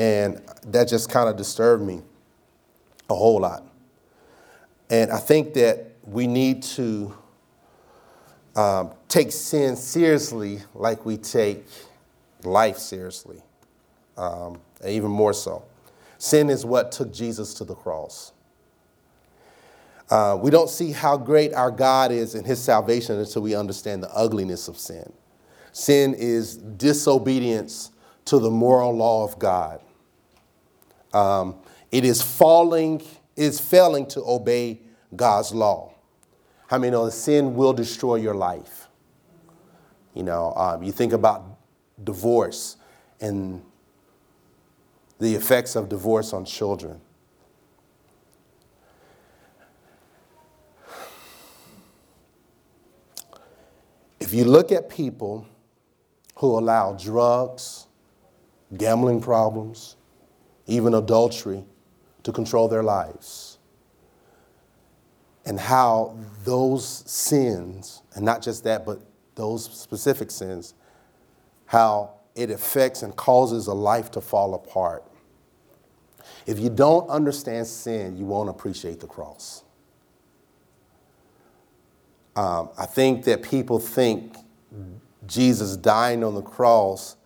And that just kind of disturbed me a whole lot. And I think that we need to um, take sin seriously like we take life seriously, um, even more so. Sin is what took Jesus to the cross. Uh, we don't see how great our God is in his salvation until we understand the ugliness of sin. Sin is disobedience to the moral law of God. Um, it is falling, is failing to obey God's law. How many know sin will destroy your life? You know, um, you think about divorce and the effects of divorce on children. If you look at people who allow drugs, gambling problems, even adultery to control their lives, and how those sins, and not just that, but those specific sins, how it affects and causes a life to fall apart. If you don't understand sin, you won't appreciate the cross. Um, I think that people think Jesus dying on the cross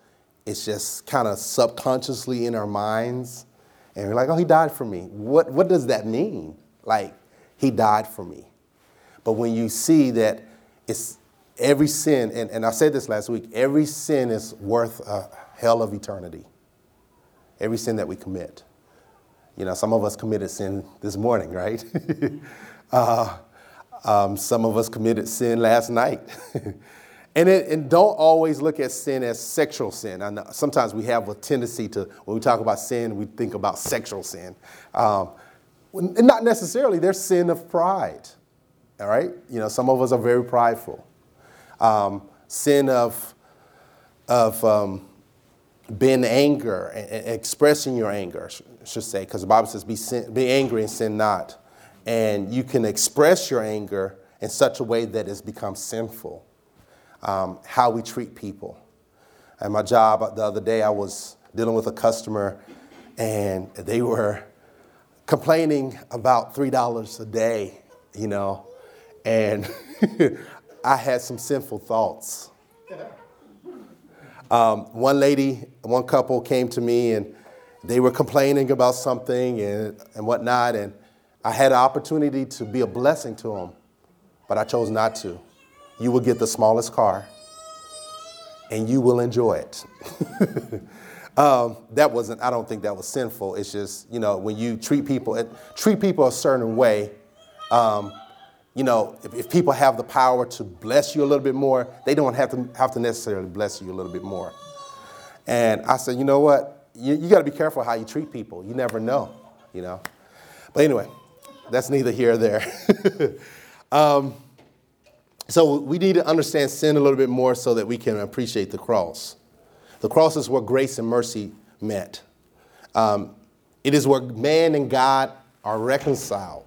is just kind of subconsciously in our minds. And we're like, oh, he died for me. What, what does that mean? Like, he died for me. But when you see that it's every sin, and, and I said this last week, every sin is worth a hell of eternity. Every sin that we commit. You know, some of us committed sin this morning, right? uh, um, some of us committed sin last night. and, it, and don't always look at sin as sexual sin. I know sometimes we have a tendency to, when we talk about sin, we think about sexual sin. Um, not necessarily, there's sin of pride. All right? You know, some of us are very prideful. Um, sin of, of um, being anger and, expressing your anger, I should say, because the Bible says, be, sin, be angry and sin not and you can express your anger in such a way that it's become sinful. Um, how we treat people. At my job the other day, I was dealing with a customer, and they were complaining about three dollars a day, you know, and I had some sinful thoughts. Um, one lady, one couple came to me, and they were complaining about something and, and whatnot, and I had an opportunity to be a blessing to them, but I chose not to. You will get the smallest car and you will enjoy it. um, that wasn't, I don't think that was sinful. It's just, you know, when you treat people, treat people a certain way, um, you know, if, if, people have the power to bless you a little bit more, they don't have to have to necessarily bless you a little bit more. And I said, you know what? You, you got to be careful how you treat people. You never know, you know. But anyway, that's neither here or there. um, so we need to understand sin a little bit more so that we can appreciate the cross. The cross is where grace and mercy met. Um, it is where man and God are reconciled.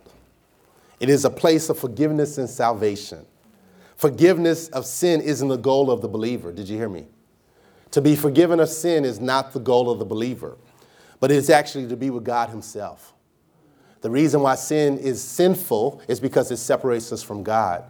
It is a place of forgiveness and salvation. Forgiveness of sin isn't the goal of the believer. Did you hear me? To be forgiven of sin is not the goal of the believer, but it's actually to be with God Himself. The reason why sin is sinful is because it separates us from God.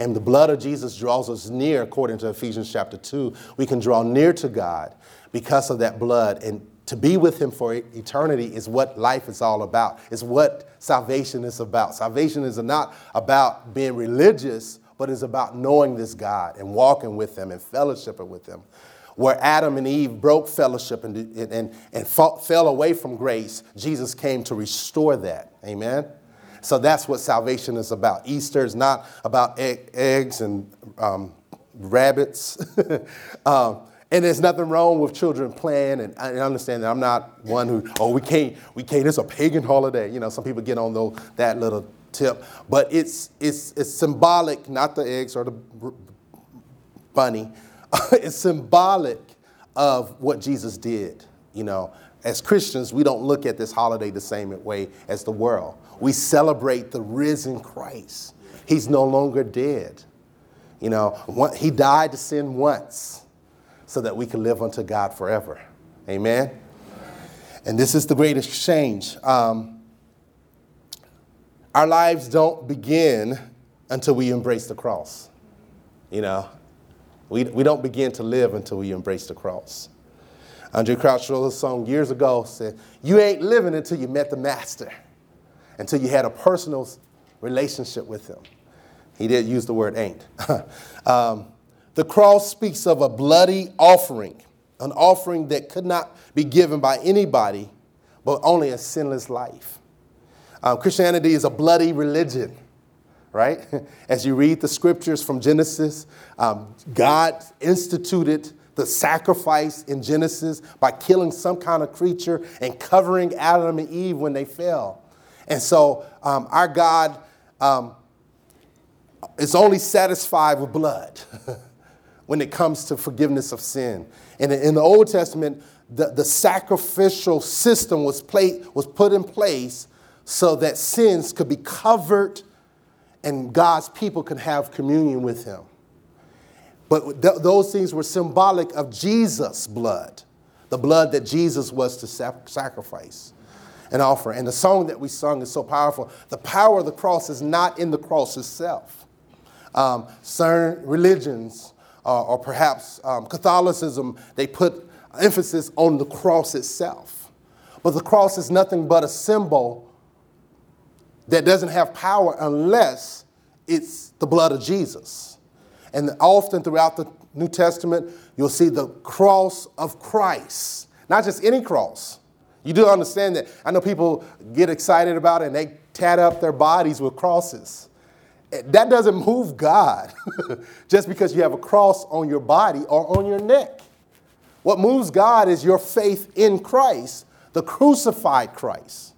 And the blood of Jesus draws us near, according to Ephesians chapter 2. We can draw near to God because of that blood. And to be with Him for eternity is what life is all about. It's what salvation is about. Salvation is not about being religious, but it's about knowing this God and walking with Him and fellowshipping with Him where Adam and Eve broke fellowship and, and, and fell away from grace, Jesus came to restore that. Amen? So that's what salvation is about. Easter is not about egg, eggs and um, rabbits. um, and there's nothing wrong with children playing, and understand that I'm not one who, oh, we can't, we can't, it's a pagan holiday. You know, some people get on those, that little tip. But it's, it's, it's symbolic, not the eggs or the bunny, it's symbolic of what Jesus did. You know, as Christians, we don't look at this holiday the same way as the world. We celebrate the risen Christ. He's no longer dead. You know, he died to sin once so that we can live unto God forever. Amen. And this is the greatest change. Um, our lives don't begin until we embrace the cross. You know, we, we don't begin to live until we embrace the cross. Andraé Crouch wrote a song years ago said, You ain't living until you met the master, until you had a personal relationship with him. He did use the word ain't. um, the cross speaks of a bloody offering, an offering that could not be given by anybody, but only a sinless life. Um, Christianity is a bloody religion, right? As you read the scriptures from Genesis, um, God instituted the sacrifice in Genesis by killing some kind of creature and covering Adam and Eve when they fell. And so um, our God um, is only satisfied with blood when it comes to forgiveness of sin. And in the Old Testament, the, the sacrificial system was, was put in place so that sins could be covered and God's people could have communion with Him. But th- those things were symbolic of Jesus' blood, the blood that Jesus was to sacrifice and offer. And the song that we sung is so powerful. The power of the cross is not in the cross itself. Um, certain religions, uh, or perhaps um, Catholicism, they put emphasis on the cross itself. But the cross is nothing but a symbol that doesn't have power unless it's the blood of Jesus. And often throughout the New Testament, you'll see the cross of Christ, not just any cross. You do understand that. I know people get excited about it and they tat up their bodies with crosses. That doesn't move God just because you have a cross on your body or on your neck. What moves God is your faith in Christ, the crucified Christ.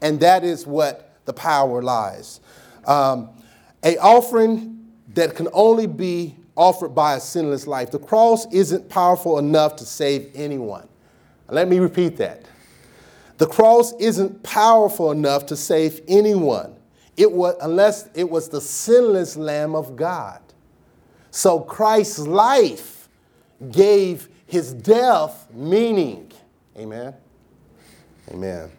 And that is what the power lies. Um, a offering that can only be offered by a sinless life. The cross isn't powerful enough to save anyone. Let me repeat that. The cross isn't powerful enough to save anyone. It was, unless it was the sinless Lamb of God. So Christ's life gave his death meaning. Amen. Amen.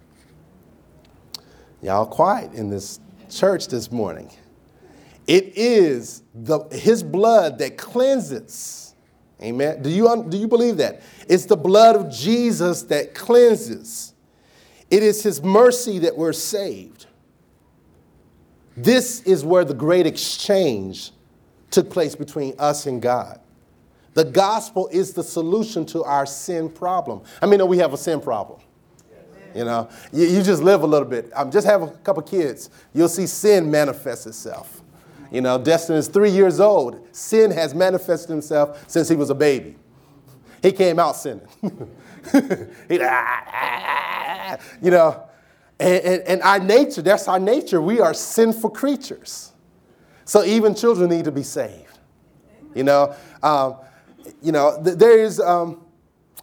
Y'all quiet in this church this morning. It is the, his blood that cleanses. Amen. Do you, do you believe that? It's the blood of Jesus that cleanses. It is his mercy that we're saved. This is where the great exchange took place between us and God. The gospel is the solution to our sin problem. I mean, we have a sin problem. You know, you, you just live a little bit. Um, just have a couple kids. You'll see sin manifest itself. You know, Destin is three years old. Sin has manifested himself since he was a baby. He came out sinning. he, ah, ah, you know, and, and, and our nature, that's our nature. We are sinful creatures. So even children need to be saved. You know, um, you know, th- there is, um,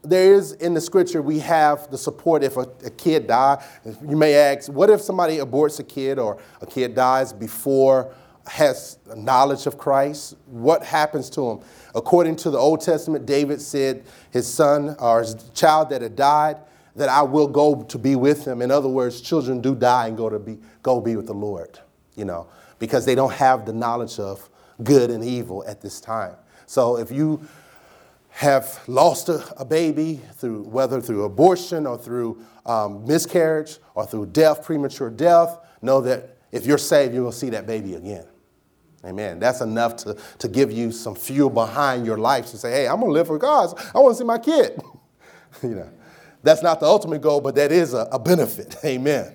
there is in the scripture we have the support if a, a kid die. You may ask, what if somebody aborts a kid or a kid dies before has knowledge of Christ? What happens to him? According to the Old Testament, David said his son or his child that had died, that I will go to be with him. In other words, children do die and go to be go be with the Lord, you know, because they don't have the knowledge of good and evil at this time. So if you have lost a, a baby through whether through abortion or through um, miscarriage or through death, premature death, know that if you're saved, you will see that baby again. Amen. That's enough to, to give you some fuel behind your life to say, hey, I'm going to live for God. I want to see my kid. you know, that's not the ultimate goal, but that is a, a benefit. Amen.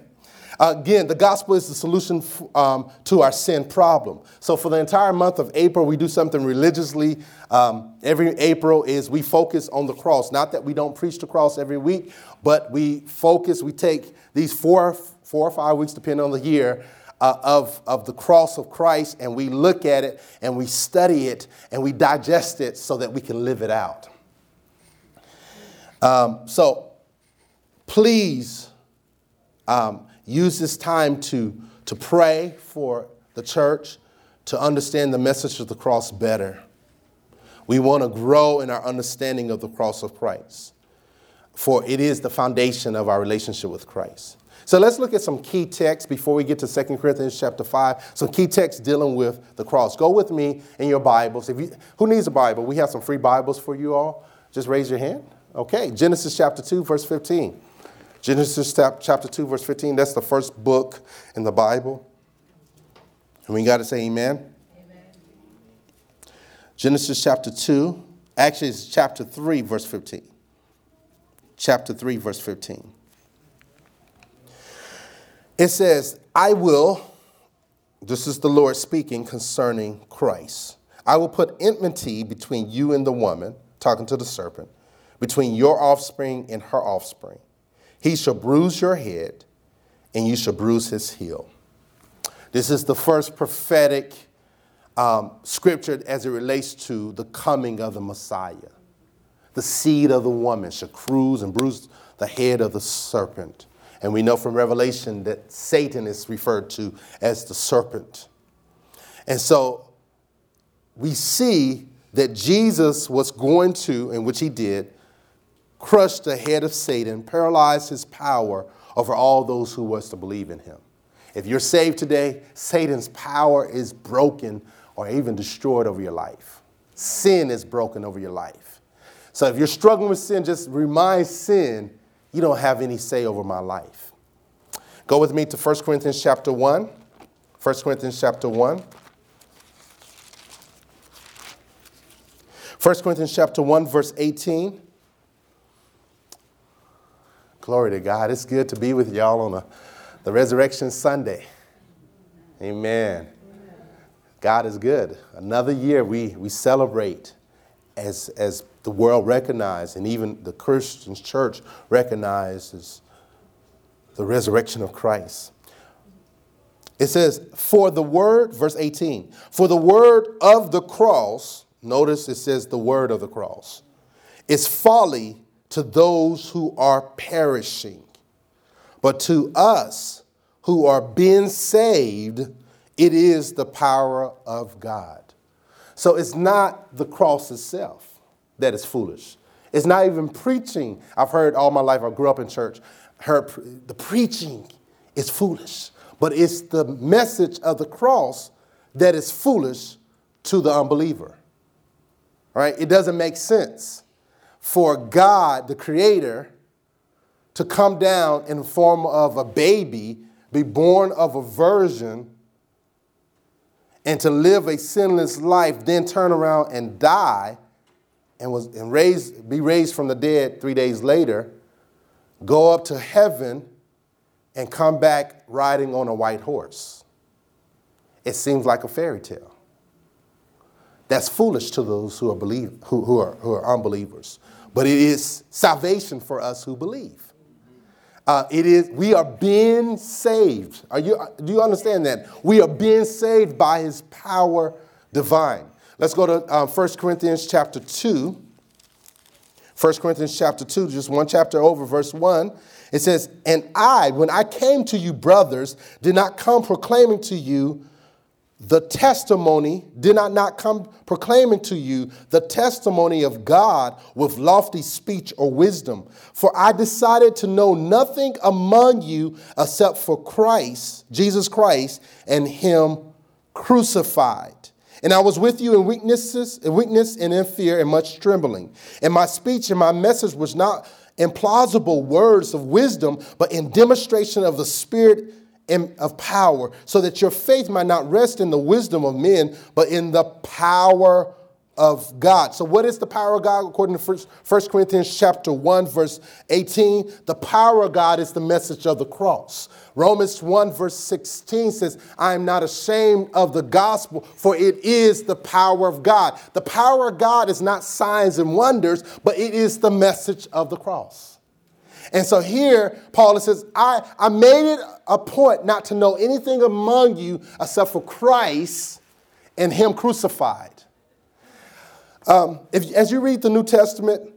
Again, the gospel is the solution um, to our sin problem. So for the entire month of April, we do something religiously. Um, every April is we focus on the cross. Not that we don't preach the cross every week, but we focus. We take these four, four or five weeks, depending on the year, uh, of, of the cross of Christ, and we look at it and we study it and we digest it so that we can live it out. Um, so please um, use this time to, to pray for the church to understand the message of the cross better. We want to grow in our understanding of the cross of Christ. for it is the foundation of our relationship with Christ. So let's look at some key texts before we get to 2 Corinthians chapter 5. Some key texts dealing with the cross. Go with me in your Bibles. If you, who needs a Bible? We have some free Bibles for you all. Just raise your hand. Okay, Genesis chapter 2, verse 15. Genesis chapter 2, verse 15. That's the first book in the Bible. And we got to say amen. amen. Genesis chapter 2, actually, it's chapter 3, verse 15. Chapter 3, verse 15. It says, I will, this is the Lord speaking concerning Christ. I will put enmity between you and the woman, talking to the serpent, between your offspring and her offspring. He shall bruise your head, and you shall bruise his heel. This is the first prophetic um, scripture as it relates to the coming of the Messiah. The seed of the woman shall cruise and bruise the head of the serpent. And we know from Revelation that Satan is referred to as the serpent. And so we see that Jesus was going to, and which he did, crush the head of Satan, paralyze his power over all those who was to believe in him. If you're saved today, Satan's power is broken or even destroyed over your life. Sin is broken over your life. So if you're struggling with sin, just remind sin you don't have any say over my life. Go with me to 1 Corinthians chapter 1. 1 Corinthians chapter 1. 1 Corinthians chapter 1, verse 18. Glory to God. It's good to be with y'all on a, the Resurrection Sunday. Amen. God is good. Another year we, we celebrate as, as the world recognizes, and even the Christian church recognizes the resurrection of Christ. It says, For the word, verse 18, for the word of the cross, notice it says the word of the cross, is folly to those who are perishing. But to us who are being saved, it is the power of God. So it's not the cross itself that is foolish. It's not even preaching. I've heard all my life, I grew up in church, heard the preaching is foolish, but it's the message of the cross that is foolish to the unbeliever. Right? It doesn't make sense for God, the creator, to come down in the form of a baby, be born of a virgin, and to live a sinless life, then turn around and die and was and raised, be raised from the dead three days later, go up to heaven, and come back riding on a white horse. It seems like a fairy tale. That's foolish to those who are, believe, who, who, are, who are unbelievers. But it is salvation for us who believe. Uh, it is we are being saved. Are you, do you understand that? We are being saved by his power divine. Let's go to um, 1 Corinthians chapter 2. 1 Corinthians chapter 2, just one chapter over, verse 1. It says, And I, when I came to you, brothers, did not come proclaiming to you the testimony, did not not come proclaiming to you the testimony of God with lofty speech or wisdom. For I decided to know nothing among you except for Christ, Jesus Christ, and Him crucified. And I was with you in weaknesses, in weakness and in fear and much trembling. And my speech and my message was not in plausible words of wisdom, but in demonstration of the Spirit and of power, so that your faith might not rest in the wisdom of men, but in the power of God. So what is the power of God according to 1 Corinthians chapter 1 verse 18? The power of God is the message of the cross. Romans 1 verse 16 says, I am not ashamed of the gospel, for it is the power of God. The power of God is not signs and wonders, but it is the message of the cross. And so here, Paul says, I, I made it a point not to know anything among you except for Christ and Him crucified. Um, if, as you read the New Testament,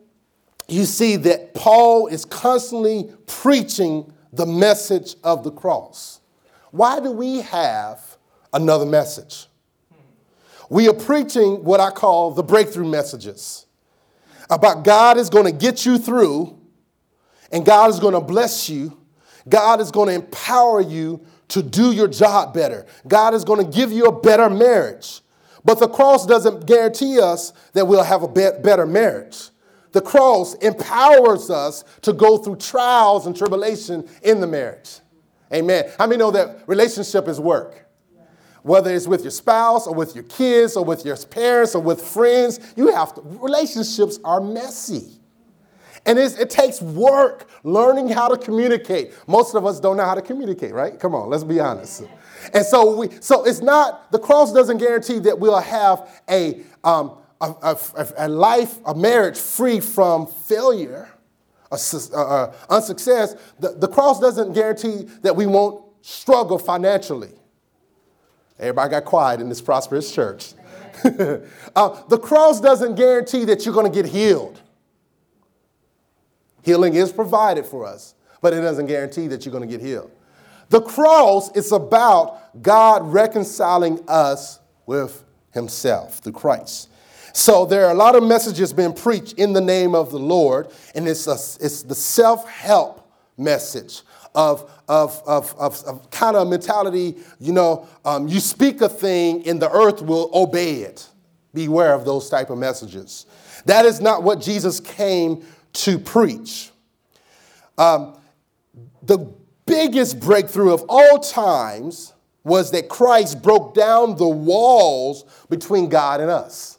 you see that Paul is constantly preaching the message of the cross. Why do we have another message? We are preaching what I call the breakthrough messages about God is going to get you through and God is going to bless you. God is going to empower you to do your job better. God is going to give you a better marriage. But the cross doesn't guarantee us that we'll have a better marriage. The cross empowers us to go through trials and tribulation in the marriage. Amen. How many know that relationship is work? Whether it's with your spouse or with your kids or with your parents or with friends, you have to, relationships are messy. And it takes work learning how to communicate. Most of us don't know how to communicate, right? Come on, let's be honest. And so we, so it's not the cross doesn't guarantee that we'll have a um, a, a, a, life, a marriage free from failure, a, a, unsuccess. The, the cross doesn't guarantee that we won't struggle financially. Everybody got quiet in this prosperous church. uh, the cross doesn't guarantee that you're going to get healed. Healing is provided for us, but it doesn't guarantee that you're going to get healed. The cross is about God reconciling us with Himself through Christ. So there are a lot of messages being preached in the name of the Lord, and it's, a, it's the self help message of, of, of, of, of kind of mentality, you know, um, you speak a thing and the earth will obey it. Beware of those type of messages. That is not what Jesus came to preach. Um, the biggest breakthrough of all times was that Christ broke down the walls between God and us.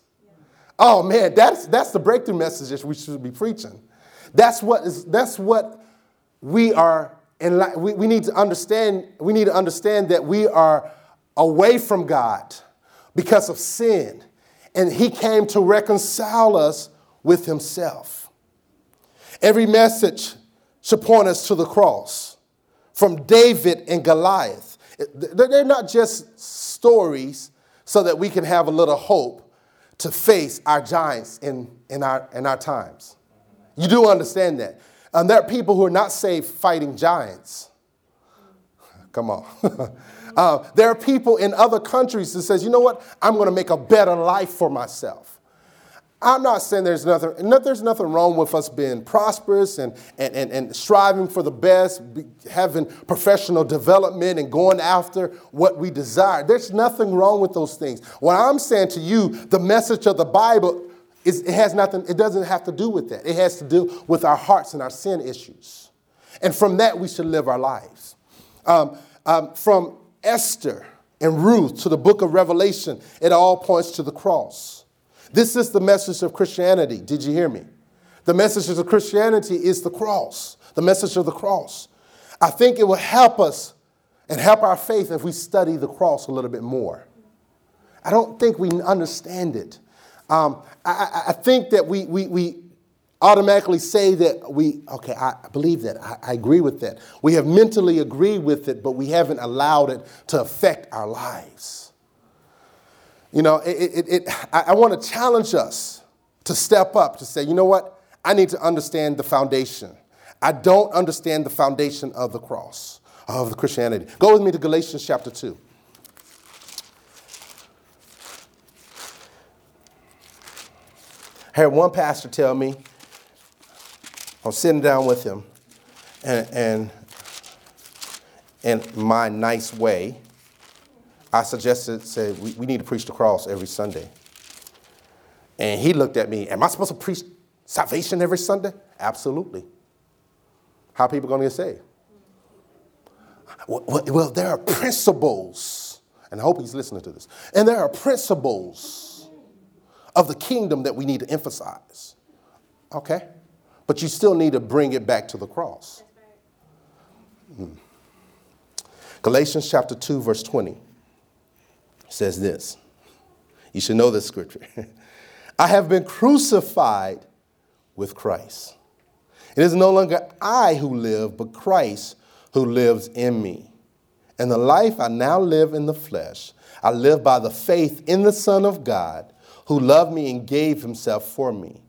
Oh man, that's, that's the breakthrough message that we should be preaching. That's what, is, that's what we are, in, we, we need to understand, we need to understand that we are away from God because of sin. And he came to reconcile us with himself. Every message should point us to the cross from David and Goliath. They're not just stories so that we can have a little hope to face our giants in, in, our, in our times. You do understand that. And there are people who are not saved fighting giants. Come on. uh, there are people in other countries that says, you know what? I'm going to make a better life for myself. I'm not saying there's nothing, there's nothing wrong with us being prosperous and, and, and, and striving for the best, having professional development and going after what we desire. There's nothing wrong with those things. What I'm saying to you, the message of the Bible is it has nothing, it doesn't have to do with that. It has to do with our hearts and our sin issues. And from that, we should live our lives. Um, um, from Esther and Ruth to the book of Revelation, it all points to the cross. This is the message of Christianity. Did you hear me? The message of Christianity is the cross, the message of the cross. I think it will help us and help our faith if we study the cross a little bit more. I don't think we understand it. Um, I, I, think that we, we, we automatically say that we, okay, I believe that, I, I agree with that. We have mentally agreed with it, but we haven't allowed it to affect our lives. You know, it, it, it, I, I want to challenge us to step up to say, you know what? I need to understand the foundation. I don't understand the foundation of the cross, of the Christianity. Go with me to Galatians chapter 2. I had one pastor tell me, I was sitting down with him, and, and in my nice way, I suggested, said, we, we need to preach the cross every Sunday. And he looked at me, am I supposed to preach salvation every Sunday? Absolutely. How are people going to get saved? Well, well, there are principles, and I hope he's listening to this. And there are principles of the kingdom that we need to emphasize. Okay? But you still need to bring it back to the cross. Hmm. Galatians chapter 2, verse 20 says this. You should know this scripture. I have been crucified with Christ. It is no longer I who live, but Christ who lives in me. And the life I now live in the flesh, I live by the faith in the Son of God who loved me and gave himself for me.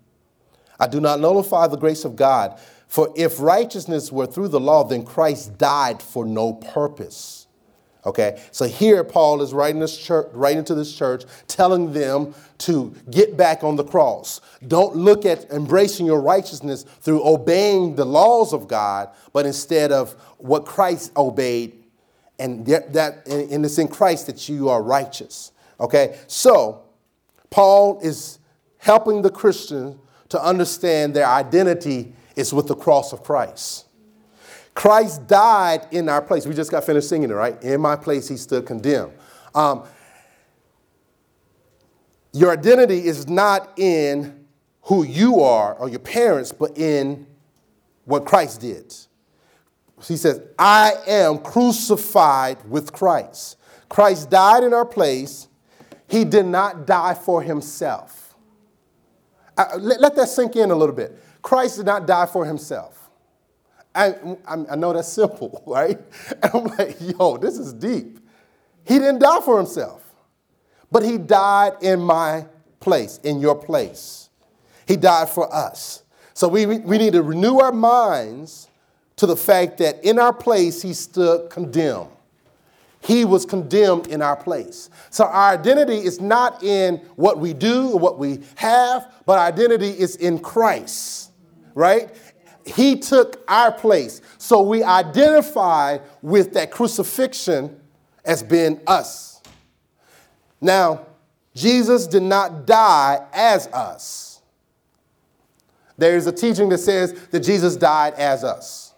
I do not nullify the grace of God, for if righteousness were through the law, then Christ died for no purpose. Okay, so here Paul is writing this church, writing to this church, telling them to get back on the cross. Don't look at embracing your righteousness through obeying the laws of God, but instead of what Christ obeyed, and that, and it's in Christ that you are righteous. Okay, so Paul is helping the Christian to understand their identity is with the cross of Christ. Christ died in our place. We just got finished singing it, right? In my place, he stood condemned. Um, your identity is not in who you are or your parents, but in what Christ did. He says, I am crucified with Christ. Christ died in our place. He did not die for himself. Uh, let, let that sink in a little bit. Christ did not die for himself. I, I know that's simple, right? And I'm like, yo, this is deep. He didn't die for himself, but he died in my place, in your place. He died for us. So we, we need to renew our minds to the fact that in our place, he stood condemned. He was condemned in our place. So our identity is not in what we do or what we have, but our identity is in Christ, right? He took our place. So we identify with that crucifixion as being us. Now, Jesus did not die as us. There is a teaching that says that Jesus died as us.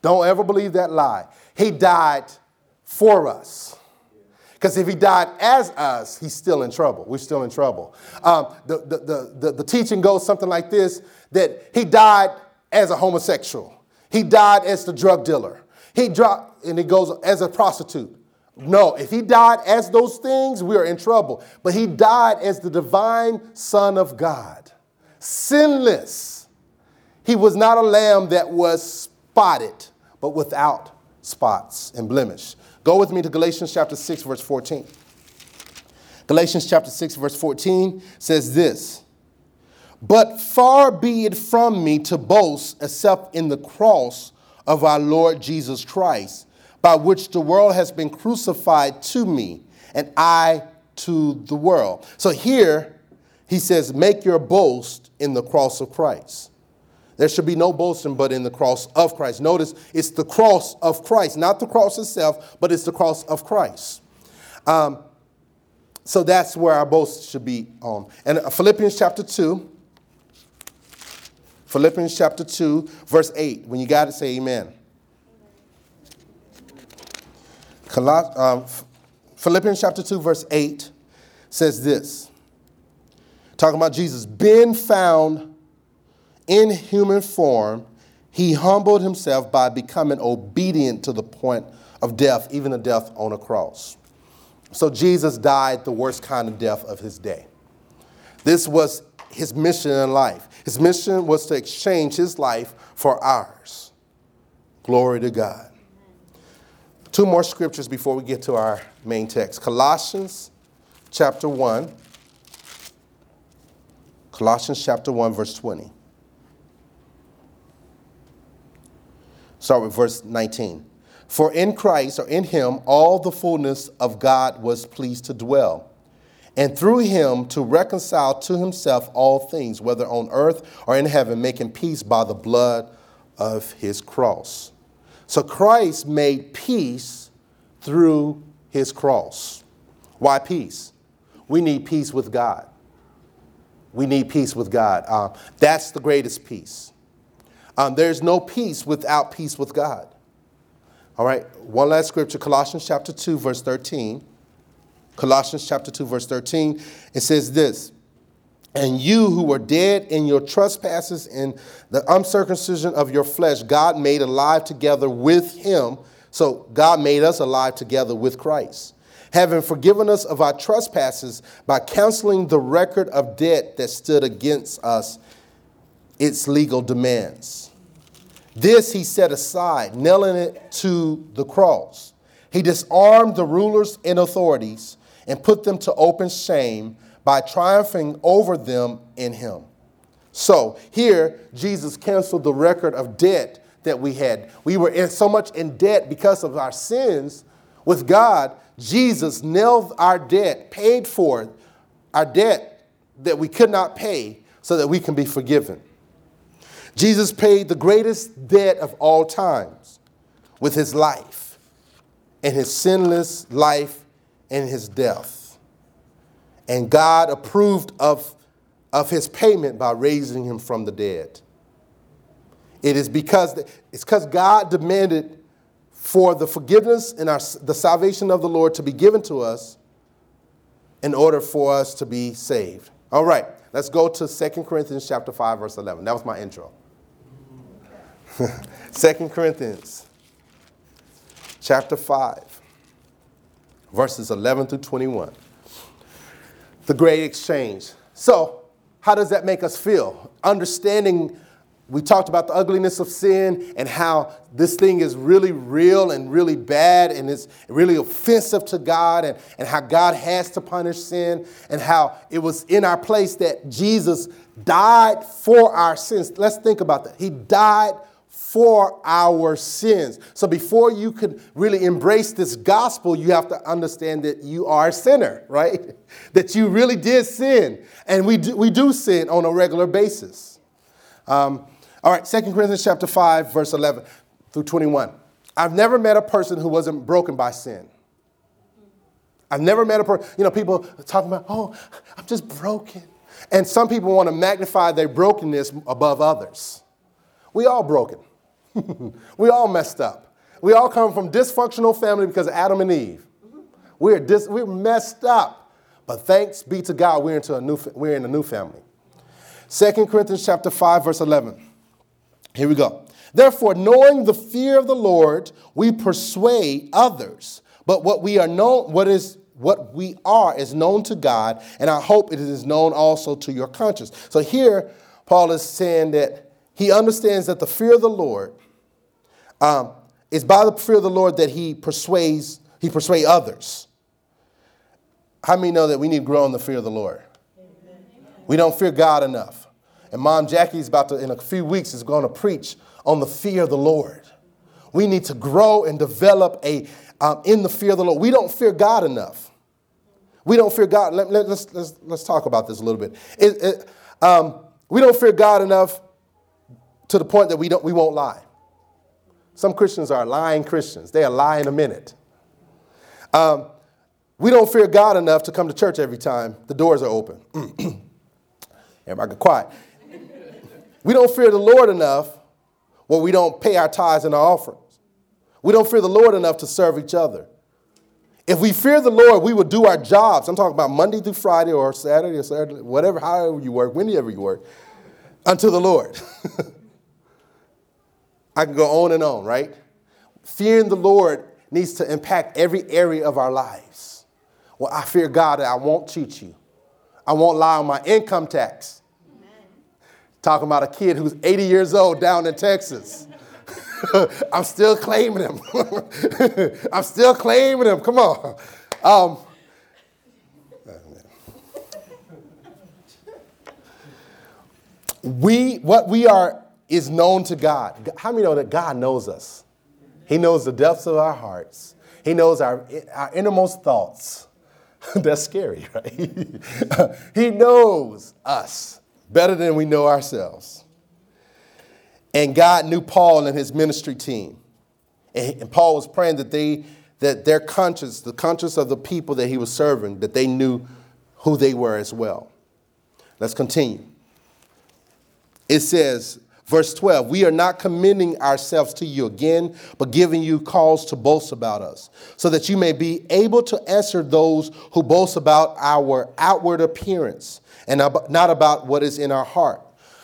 Don't ever believe that lie. He died for us. Because if he died as us, he's still in trouble. We're still in trouble. Um, the, the, the, the, the teaching goes something like this that he died as a homosexual. He died as the drug dealer. He dropped, and he goes as a prostitute. No, if he died as those things, we are in trouble. But he died as the divine Son of God, sinless. He was not a lamb that was spotted, but without spots and blemish. Go with me to Galatians chapter 6, verse 14. Galatians chapter 6, verse 14 says this but far be it from me to boast except in the cross of our Lord Jesus Christ, by which the world has been crucified to me, and I to the world. So here he says, Make your boast in the cross of Christ. There should be no boasting but in the cross of Christ. Notice it's the cross of Christ, not the cross itself, but it's the cross of Christ. Um, so that's where our boast should be on. And Philippians chapter 2, Philippians chapter 2, verse 8. When you got it, say amen. Coloss- um, Philippians chapter 2, verse 8 says this talking about Jesus, being found in human form, he humbled himself by becoming obedient to the point of death, even the death on a cross. So Jesus died the worst kind of death of his day. This was his mission in life. His mission was to exchange his life for ours. Glory to God. Two more scriptures before we get to our main text Colossians chapter 1. Colossians chapter 1, verse 20. Start with verse 19. For in Christ, or in him, all the fullness of God was pleased to dwell and through him to reconcile to himself all things, whether on earth or in heaven, making peace by the blood of his cross. So Christ made peace through his cross. Why peace? We need peace with God. We need peace with God. Uh, that's the greatest peace. Um, there's no peace without peace with God. All right, one last scripture Colossians chapter 2, verse 13. Colossians chapter 2, verse 13, it says this And you who were dead in your trespasses and the uncircumcision of your flesh, God made alive together with him. So God made us alive together with Christ, having forgiven us of our trespasses by canceling the record of debt that stood against us, its legal demands. This he set aside, nailing it to the cross. He disarmed the rulers and authorities and put them to open shame by triumphing over them in him. So here, Jesus canceled the record of debt that we had. We were in so much in debt because of our sins. With God, Jesus nailed our debt, paid for our debt that we could not pay so that we can be forgiven. Jesus paid the greatest debt of all times with his life and his sinless life and his death. And God approved of, of his payment by raising him from the dead. It is because it's because God demanded for the forgiveness and our, the salvation of the Lord to be given to us in order for us to be saved. All right, let's go to 2 Corinthians chapter 5 verse 11. That was my intro. 2 Corinthians chapter 5 verses 11 through 21. The great exchange. So, how does that make us feel? Understanding we talked about the ugliness of sin and how this thing is really real and really bad and it's really offensive to God and, and how God has to punish sin and how it was in our place that Jesus died for our sins. Let's think about that. He died for our sins. So before you could really embrace this gospel, you have to understand that you are a sinner, right? that you really did sin. And we do, we do sin on a regular basis. Um, all right, 2 Corinthians chapter 5, verse 11 through 21. I've never met a person who wasn't broken by sin. I've never met a person, you know, people talking about, oh, I'm just broken. And some people want to magnify their brokenness above others. We all broken. we all messed up. We all come from dysfunctional family because of Adam and Eve. We're, dis- we're messed up. But thanks be to God, we're, into a new, we're in a new family. 2 Corinthians chapter 5, verse 11. Here we go. Therefore, knowing the fear of the Lord, we persuade others. But what we are known, what is what we are is known to God, and I hope it is known also to your conscience. So here, Paul is saying that he understands that the fear of the Lord um, is by the fear of the Lord that he persuades, he persuades others. How many know that we need to grow in the fear of the Lord? We don't fear God enough. And Mom Jackie's about to, in a few weeks, is going to preach on the fear of the Lord. We need to grow and develop a um, in the fear of the Lord. We don't fear God enough. We don't fear God. Let, us let's, let's, let's talk about this a little bit. It, it, um, we don't fear God enough to the point that we, don't, we won't lie. Some Christians are lying Christians. They are lying a minute. Um, we don't fear God enough to come to church every time the doors are open. Everybody get quiet. We don't fear the Lord enough when we don't pay our tithes and our offerings. We don't fear the Lord enough to serve each other. If we fear the Lord, we would do our jobs. I'm talking about Monday through Friday or Saturday or Saturday, whatever, however you work, whenever you work, unto the Lord. I can go on and on, right? Fearing the Lord needs to impact every area of our lives. Well, I fear God that I won't cheat you. I won't lie on my income tax. Talking about a kid who's 80 years old down in Texas. I'm still claiming him. I'm still claiming him. Come on. Um, we what we are is known to God. How many know that God knows us? He knows the depths of our hearts. He knows our, our innermost thoughts. That's scary, right? he knows us better than we know ourselves. And God knew Paul and his ministry team. And Paul was praying that they that their conscience, the conscience of the people that he was serving, that they knew who they were as well. Let's continue. It says, verse 12, we are not commending ourselves to you again, but giving you cause to boast about us, so that you may be able to answer those who boast about our outward appearance and not about what is in our heart.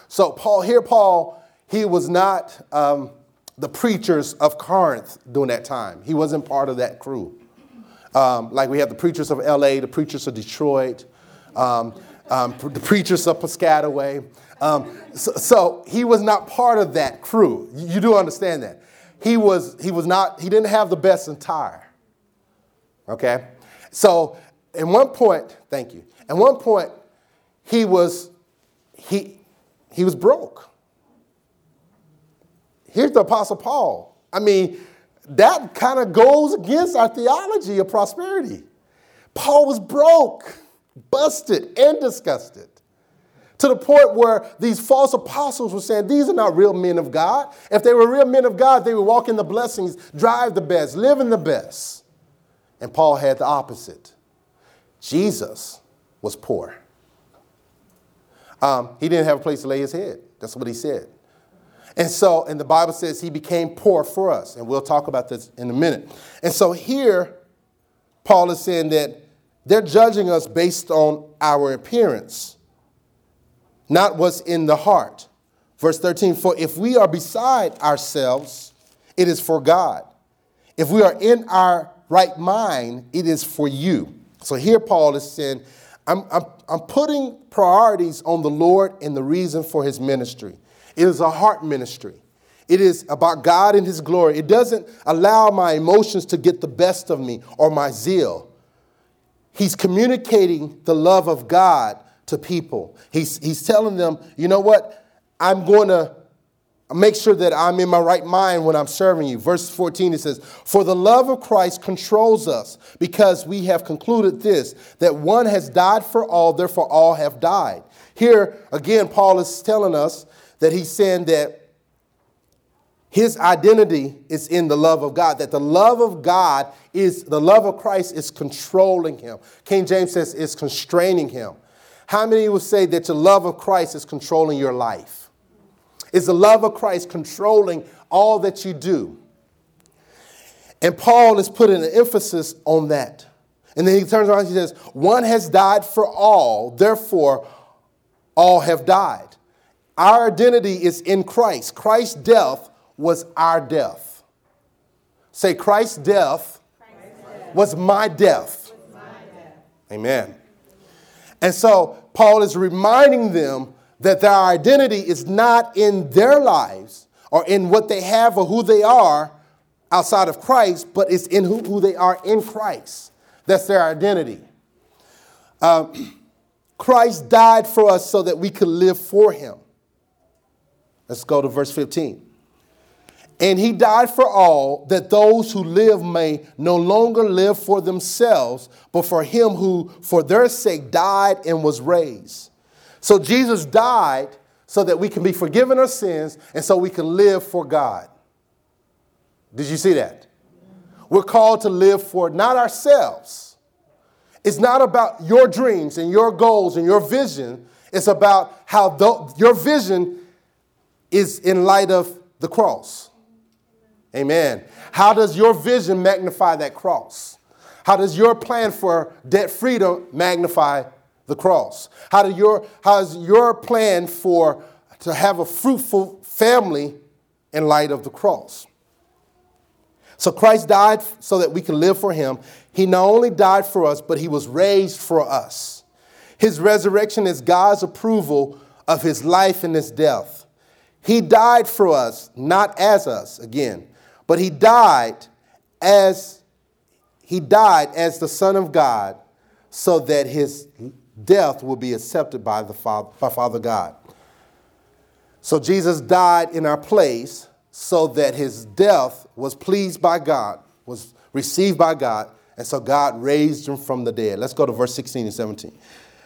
So, Paul, here, Paul, he was not um, the preachers of Corinth during that time. He wasn't part of that crew. Um, like we have the preachers of LA, the preachers of Detroit, um, um, the preachers of Piscataway. Um, so, so, he was not part of that crew. You, you do understand that. He was, he was not, he didn't have the best entire. Okay? So, at one point, thank you. At one point, he was he he was broke. Here's the apostle Paul. I mean, that kind of goes against our theology of prosperity. Paul was broke, busted, and disgusted to the point where these false apostles were saying, These are not real men of God. If they were real men of God, they would walk in the blessings, drive the best, live in the best. And Paul had the opposite. Jesus was poor. Um, he didn't have a place to lay his head. That's what he said. And so, and the Bible says he became poor for us. And we'll talk about this in a minute. And so here, Paul is saying that they're judging us based on our appearance, not what's in the heart. Verse 13 For if we are beside ourselves, it is for God. If we are in our right mind, it is for you. So here Paul is saying, I'm, I'm, I'm putting priorities on the Lord and the reason for his ministry. It is a heart ministry. It is about God and his glory. It doesn't allow my emotions to get the best of me or my zeal. He's communicating the love of God to people. He's, he's telling them, you know what? I'm going to make sure that I'm in my right mind when I'm serving you. Verse 14, it says, For the love of Christ controls us, because we have concluded this, that one has died for all, therefore all have died. Here, again, Paul is telling us that he's saying that his identity is in the love of God, that the love of God is, the love of Christ is controlling him. King James says is constraining him. How many will say that the love of Christ is controlling your life? Is the love of Christ controlling all that you do? And Paul is putting an emphasis on that. And then he turns around and he says, One has died for all, therefore all have died. Our identity is in Christ. Christ's death was our death. Say, Christ's death, was my death. Amen. And so Paul is reminding them that their identity is not in their lives or in what they have or who they are outside of Christ, but it's in who, who they are in Christ. That's their identity. Um, Christ died for us so that we could live for him. Let's go to verse 15. And he died for all, that those who live may no longer live for themselves, but for him who, for their sake, died and was raised. So Jesus died so that we can be forgiven our sins and so we can live for God. Did you see that? We're called to live for not ourselves. It's not about your dreams and your goals and your vision. It's about how your vision is in light of the cross. Amen. How does your vision magnify that cross? How does your plan for debt freedom magnify the cross? How, do your, how is your plan for to have a fruitful family in light of the cross? So Christ died so that we can live for him. He not only died for us, but he was raised for us. His resurrection is God's approval of his life and his death. He died for us, not as us, again, but he died as he died as the Son of God so that his death will be accepted by the Father, by Father God. So Jesus died in our place so that his death was pleased by God, was received by God, and so God raised him from the dead. Let's go to verse 16 and 17.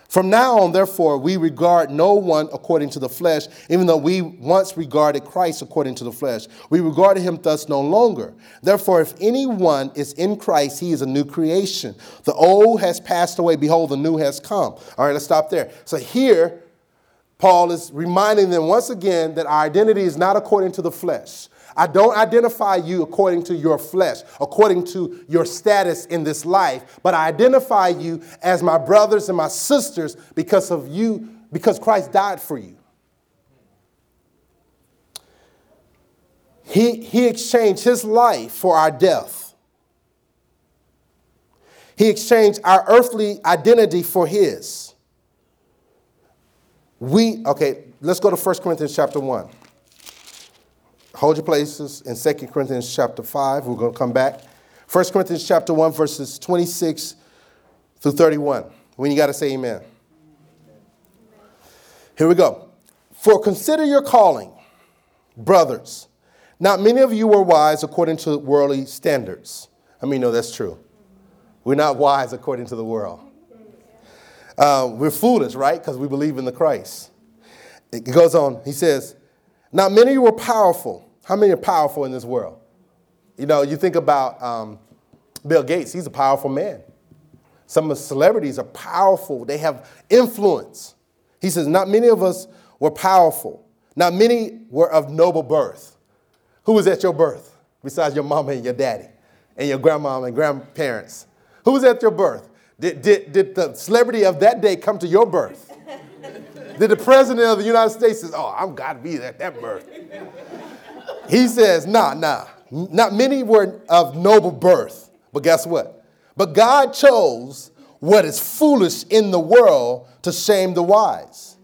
From now on, therefore, we regard no one according to the flesh, even though we once regarded Christ according to the flesh. We regarded him thus no longer. Therefore, if anyone is in Christ, he is a new creation. The old has passed away. Behold, the new has come. All right, let's stop there. So here, Paul is reminding them once again that our identity is not according to the flesh. I don't identify you according to your flesh, according to your status in this life, but I identify you as my brothers and my sisters because of you, because Christ died for you. He, he exchanged his life for our death. He exchanged our earthly identity for his. We, okay, let's go to 1 Corinthians chapter 1. Hold your places in 2 Corinthians chapter 5. We're going to come back. 1 Corinthians chapter 1, verses 26 through 31. When you got to say amen. Here we go. For consider your calling, brothers. Not many of you were wise according to worldly standards. I mean, no, that's true. We're not wise according to the world. Uh, we're foolish, right? Because we believe in the Christ. It goes on. He says, Not many were powerful. How many are powerful in this world? You know, you think about um, Bill Gates, he's a powerful man. Some of the celebrities are powerful, they have influence. He says, Not many of us were powerful, not many were of noble birth. Who was at your birth besides your mama and your daddy and your grandmama and grandparents? Who was at your birth? Did, did, did the celebrity of that day come to your birth? did the president of the United States say, Oh, I'm got to be at that birth? He says, Nah, nah. Not many were of noble birth. But guess what? But God chose what is foolish in the world to shame the wise.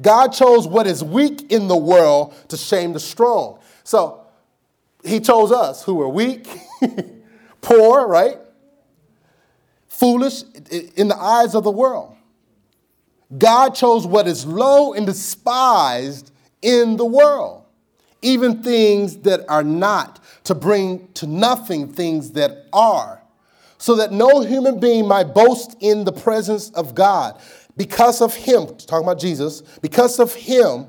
God chose what is weak in the world to shame the strong. So he chose us who are weak, poor, right? Foolish in the eyes of the world. God chose what is low and despised in the world, even things that are not, to bring to nothing things that are, so that no human being might boast in the presence of God. Because of him, talking about Jesus, because of him,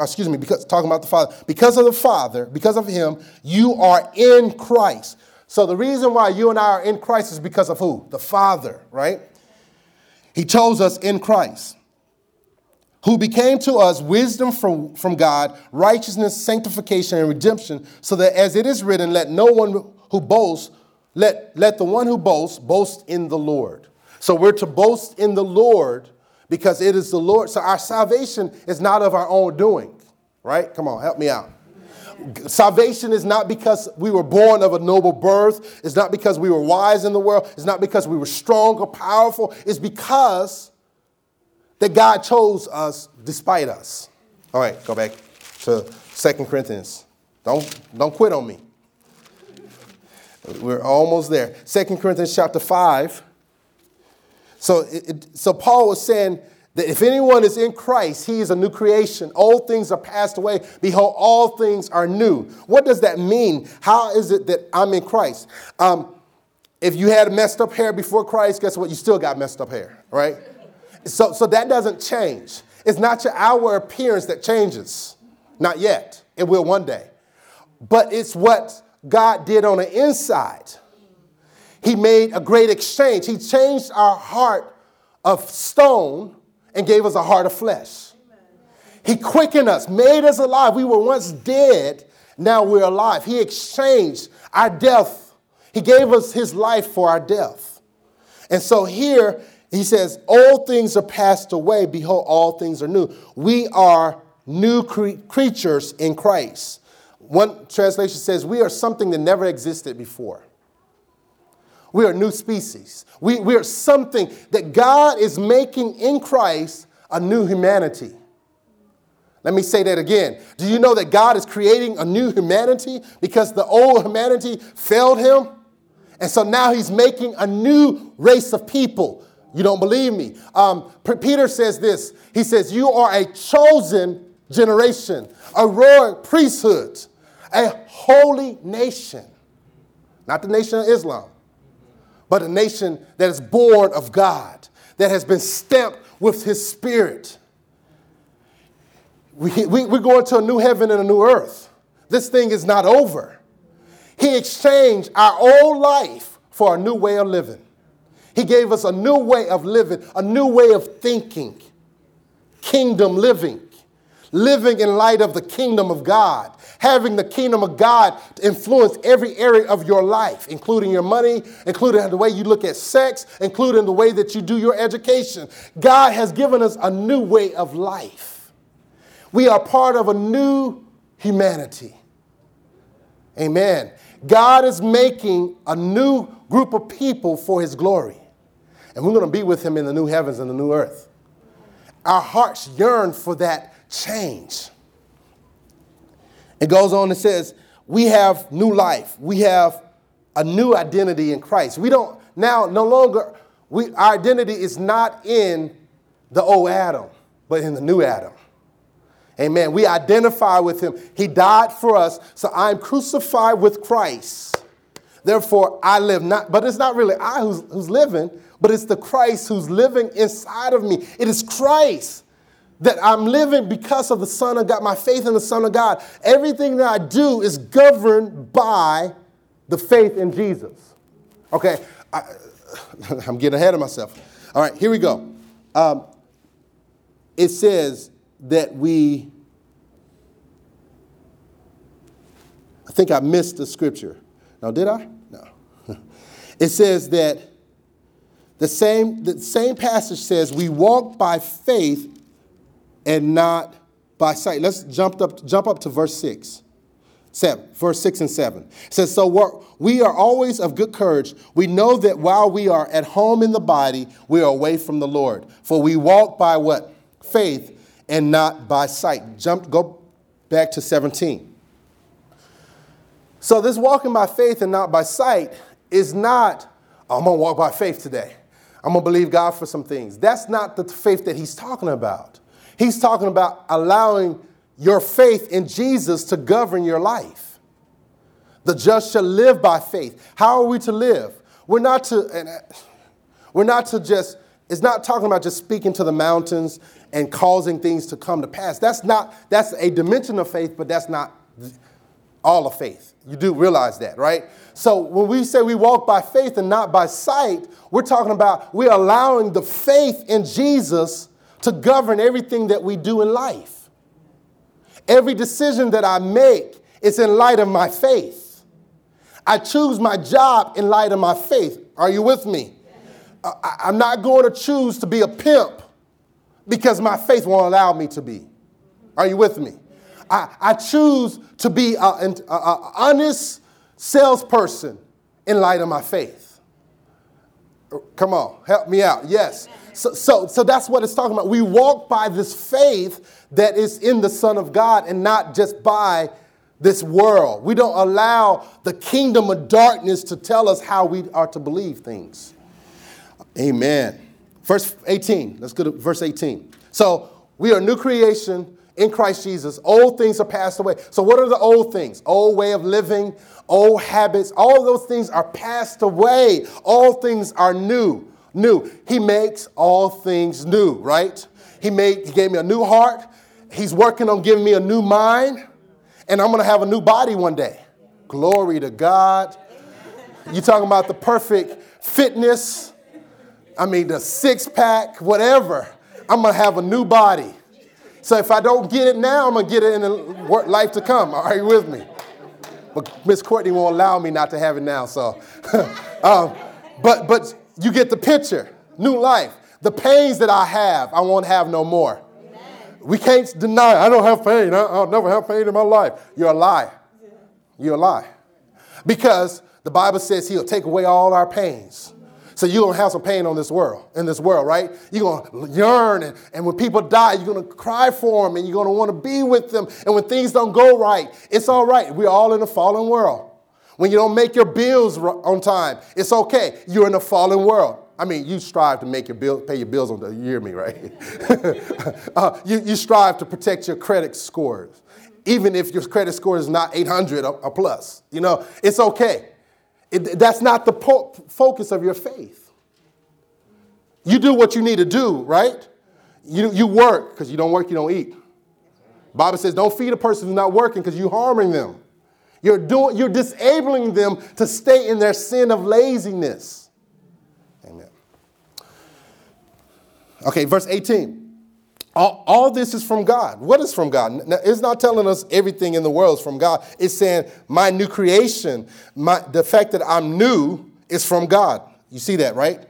excuse me, because talking about the Father, because of the Father, because of him, you are in Christ. So the reason why you and I are in Christ is because of who? The Father, right? He chose us in Christ, who became to us wisdom from, from God, righteousness, sanctification, and redemption, so that as it is written, let no one who boasts, let, let the one who boasts boast in the Lord. So we're to boast in the Lord because it is the Lord. So our salvation is not of our own doing, right? Come on, help me out. Salvation is not because we were born of a noble birth. It's not because we were wise in the world. It's not because we were strong or powerful. It's because that God chose us despite us. All right, go back to Second Corinthians. Don't, don't quit on me. We're almost there. Second Corinthians chapter 5. So, it, so Paul was saying that if anyone is in Christ, he is a new creation. Old things are passed away. Behold, all things are new. What does that mean? How is it that I'm in Christ? Um, if you had messed up hair before Christ, guess what? You still got messed up hair, right? So, so that doesn't change. It's not your outward appearance that changes. Not yet. It will one day. But it's what God did on the inside. He made a great exchange. He changed our heart of stone and gave us a heart of flesh. He quickened us, made us alive. We were once dead, now we're alive. He exchanged our death. He gave us his life for our death. And so here he says, All things are passed away. Behold, all things are new. We are new cre- creatures in Christ. One translation says, We are something that never existed before. We are new species. We, we are something that God is making in Christ a new humanity. Let me say that again. Do you know that God is creating a new humanity because the old humanity failed him? And so now he's making a new race of people. You don't believe me? Um, Peter says this He says, You are a chosen generation, a royal priesthood, a holy nation. Not the nation of Islam, but a nation that is born of God, that has been stamped with his spirit. We, we, we're going to a new heaven and a new earth. This thing is not over. He exchanged our old life for a new way of living. He gave us a new way of living, a new way of thinking, kingdom living, living in light of the kingdom of God, having the kingdom of God to influence every area of your life, including your money, including the way you look at sex, including the way that you do your education. God has given us a new way of life. We are part of a new humanity. Amen. God is making a new group of people for his glory. And we're going to be with him in the new heavens and the new earth. Our hearts yearn for that change. It goes on and says, We have new life. We have a new identity in Christ. We don't now, no longer, we, our identity is not in the old Adam, but in the new Adam. Amen. We identify with him. He died for us, so I'm crucified with Christ. Therefore, I live not, but it's not really I who's, who's living, but it's the Christ who's living inside of me. It is Christ that I'm living because of the Son of God, my faith in the Son of God. Everything that I do is governed by the faith in Jesus. Okay, I, am getting ahead of myself. All right, here we go. Um, it says that we, I think I missed the scripture. Now, did I? No. It says that the same, the same passage says we walk by faith and not by sight. Let's jump up, jump up to verse 6. Seven, verse 6 and 7. It says, So we are always of good courage. We know that while we are at home in the body, we are away from the Lord. For we walk by what? Faith and not by sight. Jump, go back to 17. So this walking by faith and not by sight is not, oh, I'm gonna walk by faith today. I'm gonna believe God for some things. That's not the faith that he's talking about. He's talking about allowing your faith in Jesus to govern your life. The just shall live by faith. How are we to live? We're not to, uh, we're not to just, it's not talking about just speaking to the mountains and causing things to come to pass. That's not, that's a dimension of faith, but that's not all of faith. You do realize that, right? So when we say we walk by faith and not by sight, we're talking about we're allowing the faith in Jesus to govern everything that we do in life. Every decision that I make is in light of my faith. I choose my job in light of my faith. Are you with me? Uh, I'm not going to choose to be a pimp because my faith won't allow me to be. Are you with me? I, I choose to be an honest salesperson in light of my faith. Come on, help me out. Yes. So, so, so that's what it's talking about. We walk by this faith that is in the Son of God and not just by this world. We don't allow the kingdom of darkness to tell us how we are to believe things. Amen. Verse 18. Let's go to verse 18. So we are new creation in Christ Jesus. Old things are passed away. So, what are the old things? Old way of living, old habits, all those things are passed away. All things are new. New. He makes all things new, right? He made he gave me a new heart. He's working on giving me a new mind, and I'm going to have a new body one day. Glory to God. You talking about the perfect fitness? I mean, the six pack, whatever. I'm going to have a new body. So if I don't get it now, I'm going to get it in the life to come. Are you with me? But Miss Courtney won't allow me not to have it now. So, um, but but you get the picture. New life. The pains that I have, I won't have no more. We can't deny, I don't have pain. I'll never have pain in my life. You're a lie. You're a lie. Because the Bible says he'll take away all our pains. So you're gonna have some pain on this world, in this world, right? You're gonna yearn, and, and when people die, you're gonna cry for them, and you're gonna wanna be with them. And when things don't go right, it's all right. We're all in a fallen world. When you don't make your bills on time, it's okay. You're in a fallen world. I mean, you strive to make your bill, pay your bills on the, you hear me, right? uh, you, you strive to protect your credit scores, even if your credit score is not 800 or, or plus. You know, it's okay. It, that's not the po- focus of your faith. You do what you need to do, right? You, you work, because you don't work, you don't eat. Bible says, don't feed a person who's not working because you're harming them. You're, doing, you're disabling them to stay in their sin of laziness. Amen. Okay, verse 18. All, all, this is from God. What is from God? Now, it's not telling us everything in the world is from God. It's saying my new creation, my, the fact that I'm new is from God. You see that, right?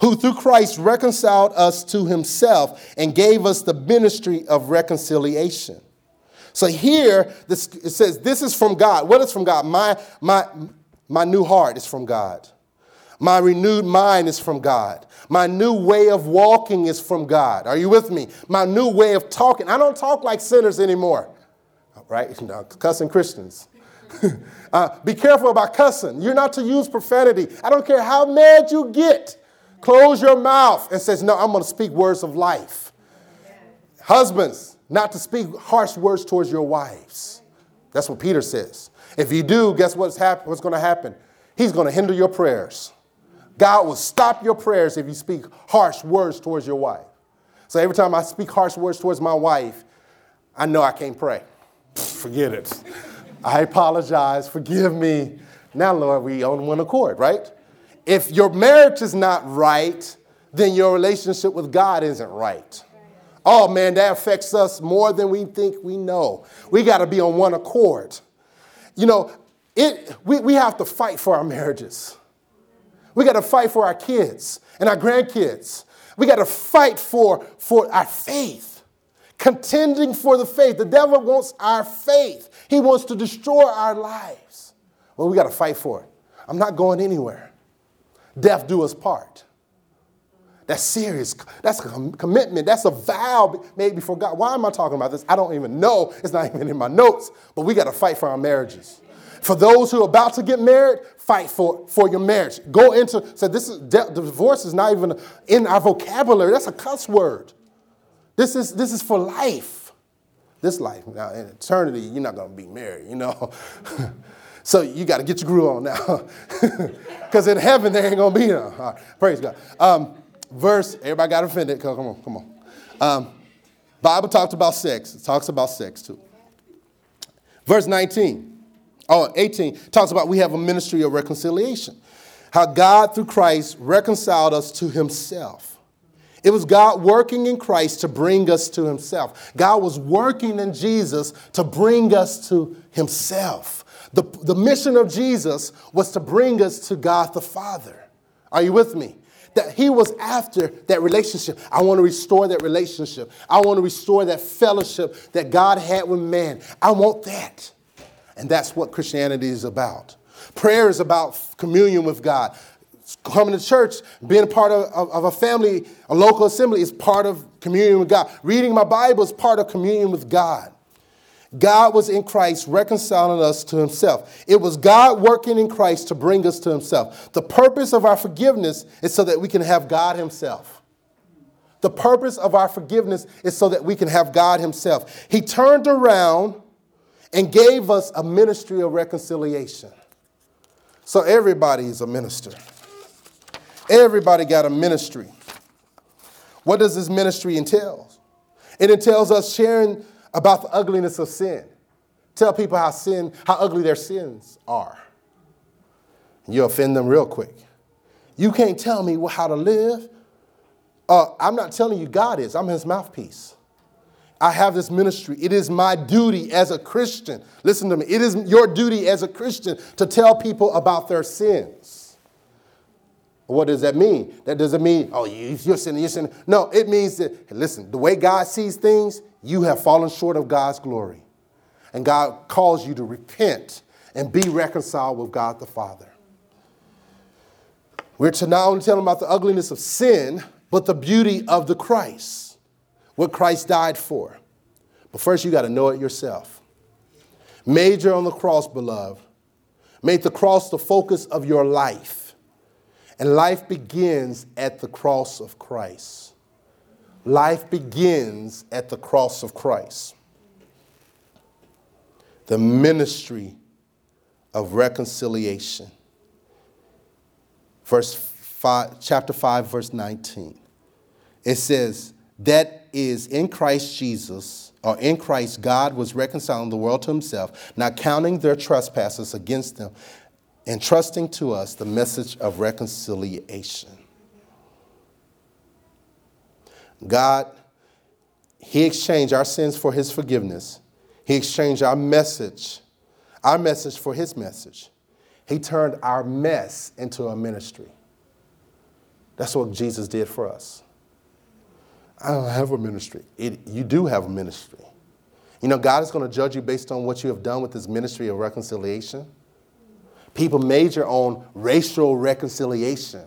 Who through Christ reconciled us to himself and gave us the ministry of reconciliation. So here this, it says, This is from God. What is from God? My, my, my new heart is from God. My renewed mind is from God. My new way of walking is from God. Are you with me? My new way of talking. I don't talk like sinners anymore, right? No, cussing Christians. uh, be careful about cussing. You're not to use profanity. I don't care how mad you get. Close your mouth and says, No, I'm going to speak words of life. Husbands, not to speak harsh words towards your wives. That's what Peter says. If you do, guess what's, hap- what's going to happen? He's going to hinder your prayers. God will stop your prayers if you speak harsh words towards your wife. So every time I speak harsh words towards my wife, I know I can't pray. Forget it. I apologize. Forgive me. Now, Lord, we on one accord, right? If your marriage is not right, then your relationship with God isn't right. Oh man, that affects us more than we think we know. We got to be on one accord. You know, it, we, we have to fight for our marriages. We got to fight for our kids and our grandkids. We got to fight for, for our faith, contending for the faith. The devil wants our faith, he wants to destroy our lives. Well, we got to fight for it. I'm not going anywhere. Death do us part. That's serious. That's a commitment. That's a vow made before God. Why am I talking about this? I don't even know. It's not even in my notes. But we got to fight for our marriages. For those who are about to get married, fight for, for your marriage. Go into, so this is, divorce is not even in our vocabulary. That's a cuss word. This is, this is for life. This life. Now, in eternity, you're not going to be married, you know. so you got to get your groove on now. Because in heaven, there ain't going to be none. Praise God. Um, verse, everybody got offended. Come on, come on. Um, Bible talks about sex. It talks about sex too. Verse 19. Oh, 18 talks about we have a ministry of reconciliation. How God, through Christ, reconciled us to himself. It was God working in Christ to bring us to himself. God was working in Jesus to bring us to himself. The, the mission of Jesus was to bring us to God the Father. Are you with me? That he was after that relationship. I want to restore that relationship. I want to restore that fellowship that God had with man. I want that. And that's what Christianity is about. Prayer is about communion with God. Coming to church, being a part of, of, of, a family, a local assembly is part of communion with God. Reading my Bible is part of communion with God. God was in Christ reconciling us to himself. It was God working in Christ to bring us to himself. The purpose of our forgiveness is so that we can have God himself. The purpose of our forgiveness is so that we can have God himself. He turned around and gave us a ministry of reconciliation. So everybody is a minister. Everybody got a ministry. What does this ministry entail? It entails us sharing about the ugliness of sin. Tell people how sin, how ugly their sins are. You offend them real quick. You can't tell me how to live. Uh, I'm not telling you God is. I'm his mouthpiece. I have this ministry. It is my duty as a Christian. Listen to me. It is your duty as a Christian to tell people about their sins. What does that mean? That doesn't mean, oh, you're sinning, you're sinning. No, it means that, listen, the way God sees things, you have fallen short of God's glory. And God calls you to repent and be reconciled with God the Father. We're to not only tell them about the ugliness of sin, but the beauty of the Christ what Christ died for. But first, you got to know it yourself. Major on the cross, beloved. Make the cross the focus of your life. And life begins at the cross of Christ. Life begins at the cross of Christ. The ministry of reconciliation. Verse 5, chapter 5, verse 19. It says, that is in Christ Jesus, or in Christ, God was reconciling the world to himself, not counting their trespasses against them, and trusting to us the message of reconciliation. God, He exchanged our sins for His forgiveness. He exchanged our message, our message for His message. He turned our mess into a ministry. That's what Jesus did for us. I don't have a ministry. It, you do have a ministry. You know, God is going to judge you based on what you have done with this ministry of reconciliation. People major on racial reconciliation.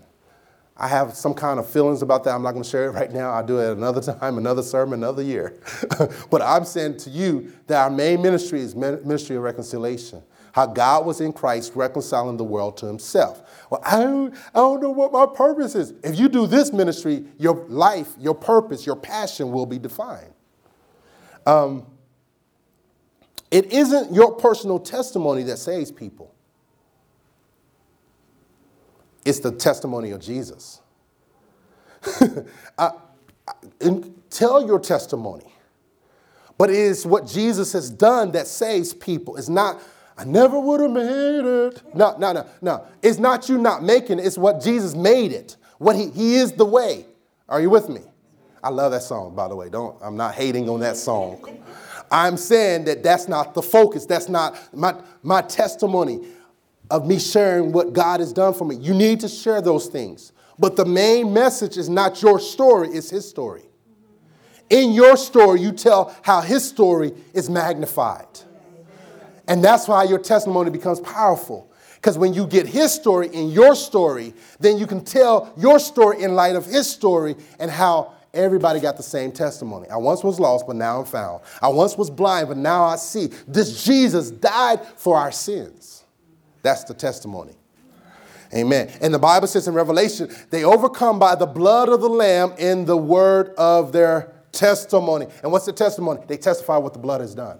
I have some kind of feelings about that. I'm not going to share it right now. I'll do it another time, another sermon, another year. but I'm saying to you that our main ministry is ministry of reconciliation. How God was in Christ reconciling the world to himself. Well, I don't, I don't know what my purpose is. If you do this ministry, your life, your purpose, your passion will be defined. Um, it isn't your personal testimony that saves people. It's the testimony of Jesus. I, I, tell your testimony. But it is what Jesus has done that saves people. It's not, I never would have made it. No, no, no, no. It's not you not making it, it's what Jesus made it. What he, he is the way. Are you with me? I love that song, by the way. Don't I'm not hating on that song. I'm saying that that's not the focus. That's not my, my testimony of me sharing what God has done for me. You need to share those things. But the main message is not your story, it's his story. In your story, you tell how his story is magnified. And that's why your testimony becomes powerful. Because when you get his story in your story, then you can tell your story in light of his story and how everybody got the same testimony. I once was lost, but now I'm found. I once was blind, but now I see. This Jesus died for our sins. That's the testimony. Amen. And the Bible says in Revelation, they overcome by the blood of the Lamb in the word of their testimony. And what's the testimony? They testify what the blood has done.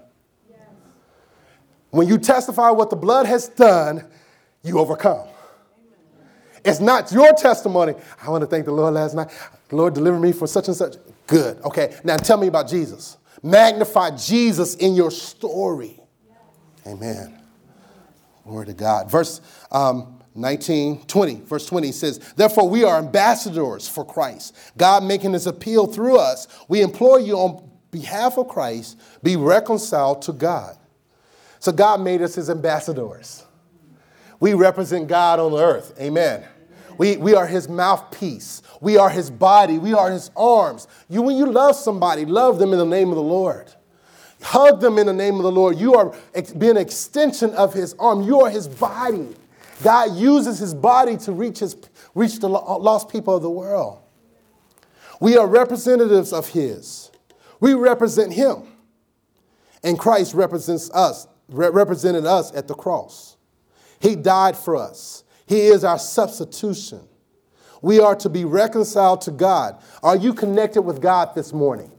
When you testify what the blood has done, you overcome. It's not your testimony. I want to thank the Lord last night. The Lord delivered me from such and such. Good. Okay. Now tell me about Jesus. Magnify Jesus in your story. Amen. Glory to God. Verse um, 19, 20, verse 20 says, Therefore, we are ambassadors for Christ. God making his appeal through us. We implore you on behalf of Christ, be reconciled to God. So, God made us his ambassadors. We represent God on earth. Amen. We, we are his mouthpiece. We are his body. We are his arms. You, when you love somebody, love them in the name of the Lord. Hug them in the name of the Lord. You are being an extension of his arm. You are his body. God uses his body to reach, his, reach the lost people of the world. We are representatives of his. We represent him. And Christ represents us, represented us at the cross. He died for us. He is our substitution. We are to be reconciled to God. Are you connected with God this morning?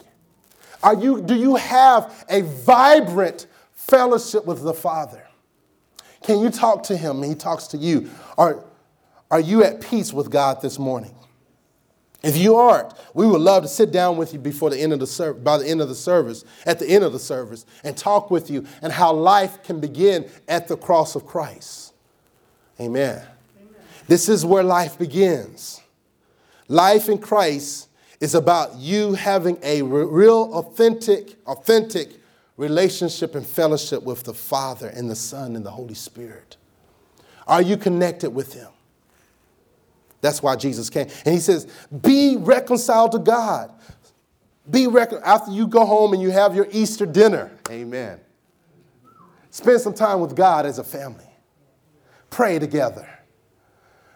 Are you, do you have a vibrant fellowship with the Father? Can you talk to him and he talks to you? Are, are you at peace with God this morning? If you aren't, we would love to sit down with you before the end of the ser- by the end of the service, at the end of the service, and talk with you and how life can begin at the cross of Christ. Amen. Amen. This is where life begins. Life in Christ is about you having a real, authentic, authentic relationship and fellowship with the Father and the Son and the Holy Spirit? Are you connected with Him? That's why Jesus came. And He says, Be reconciled to God. Be reconciled after you go home and you have your Easter dinner. Amen. Spend some time with God as a family. Pray together.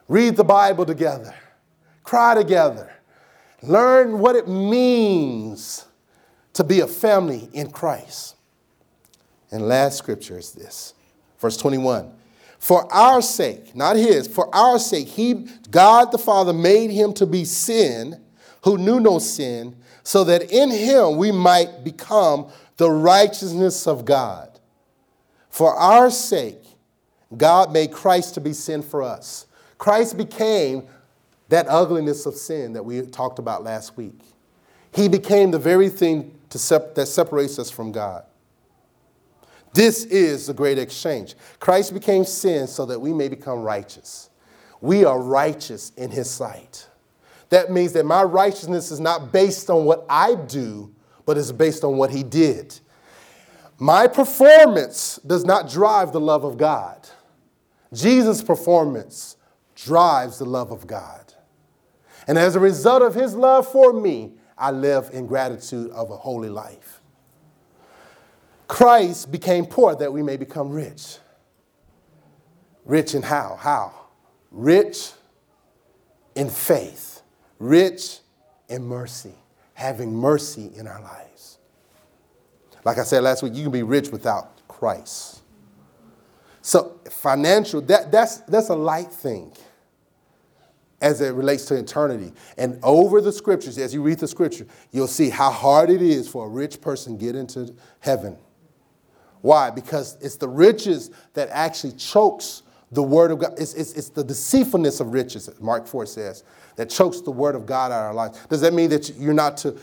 Read the Bible together. Cry together. Learn what it means to be a family in Christ. And last scripture is this verse 21. For our sake, not his, for our sake, he, God the Father made him to be sin who knew no sin, so that in him we might become the righteousness of God. For our sake, God made Christ to be sin for us. Christ became that ugliness of sin that we talked about last week. He became the very thing sep- that separates us from God. This is the great exchange. Christ became sin so that we may become righteous. We are righteous in his sight. That means that my righteousness is not based on what I do, but is based on what he did. My performance does not drive the love of God. Jesus' performance drives the love of God. And as a result of his love for me, I live in gratitude of a holy life. Christ became poor that we may become rich. Rich in how? How? Rich in faith, rich in mercy, having mercy in our lives. Like I said last week, you can be rich without Christ. So financial, that, that's, that's a light thing. as it relates to eternity. And over the scriptures, as you read the scripture, you'll see how hard it is for a rich person to get into heaven. Why? Because it's the riches that actually chokes the word of God. It's, it's, it's the deceitfulness of riches, Mark 4 says, that chokes the word of God out of our lives. Does that mean that you're not to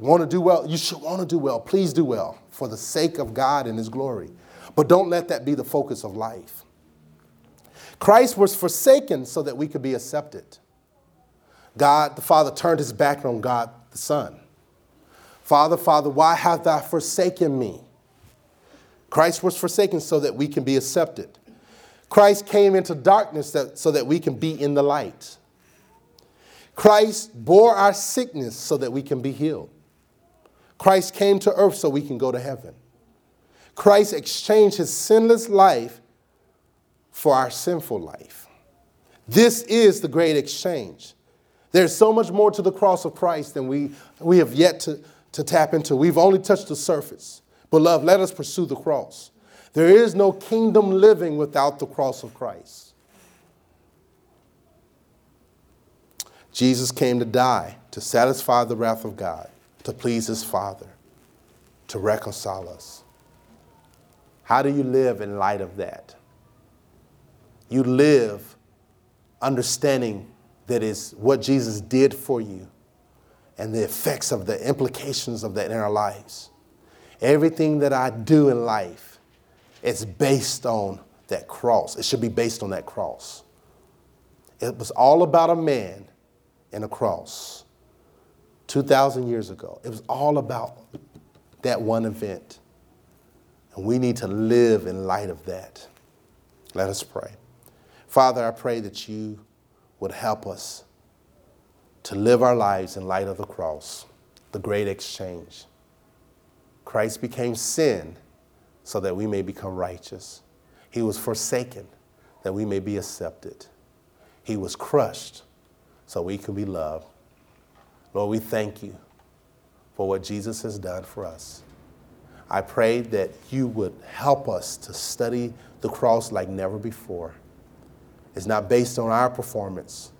want to do well? You should want to do well. Please do well for the sake of God and his glory. But don't let that be the focus of life. Christ was forsaken so that we could be accepted. God, the Father, turned his back on God, the Son. Father, Father, why hast thou forsaken me? Christ was forsaken so that we can be accepted. Christ came into darkness that, so that we can be in the light. Christ bore our sickness so that we can be healed. Christ came to earth so we can go to heaven. Christ exchanged his sinless life for our sinful life. This is the great exchange. There's so much more to the cross of Christ than we, we have yet to, to tap into. We've only touched the surface. Beloved, let us pursue the cross. There is no kingdom living without the cross of Christ. Jesus came to die to satisfy the wrath of God, to please his Father, to reconcile us. How do you live in light of that? You live understanding that is what Jesus did for you and the effects of the implications of that in our lives. Everything that I do in life is based on that cross. It should be based on that cross. It was all about a man and a cross 2,000 years ago. It was all about that one event. And we need to live in light of that. Let us pray. Father, I pray that you would help us to live our lives in light of the cross, the great exchange. Christ became sin so that we may become righteous. He was forsaken that we may be accepted. He was crushed so we can be loved. Lord, we thank you for what Jesus has done for us. I pray that you would help us to study the cross like never before. It's not based on our performance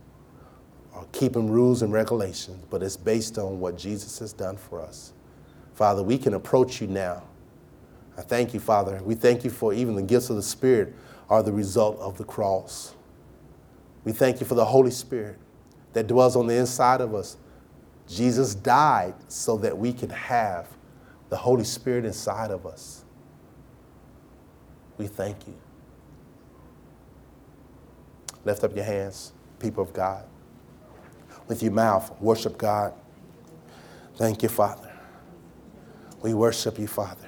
or keeping rules and regulations, but it's based on what Jesus has done for us. Father, we can approach you now. I thank you, Father. We thank you for even the gifts of the Spirit are the result of the cross. We thank you for the Holy Spirit that dwells on the inside of us. Jesus died so that we can have the Holy Spirit inside of us. We thank you. Lift up your hands, people of God. With your mouth, worship God. Thank you, Father. We worship you, Father.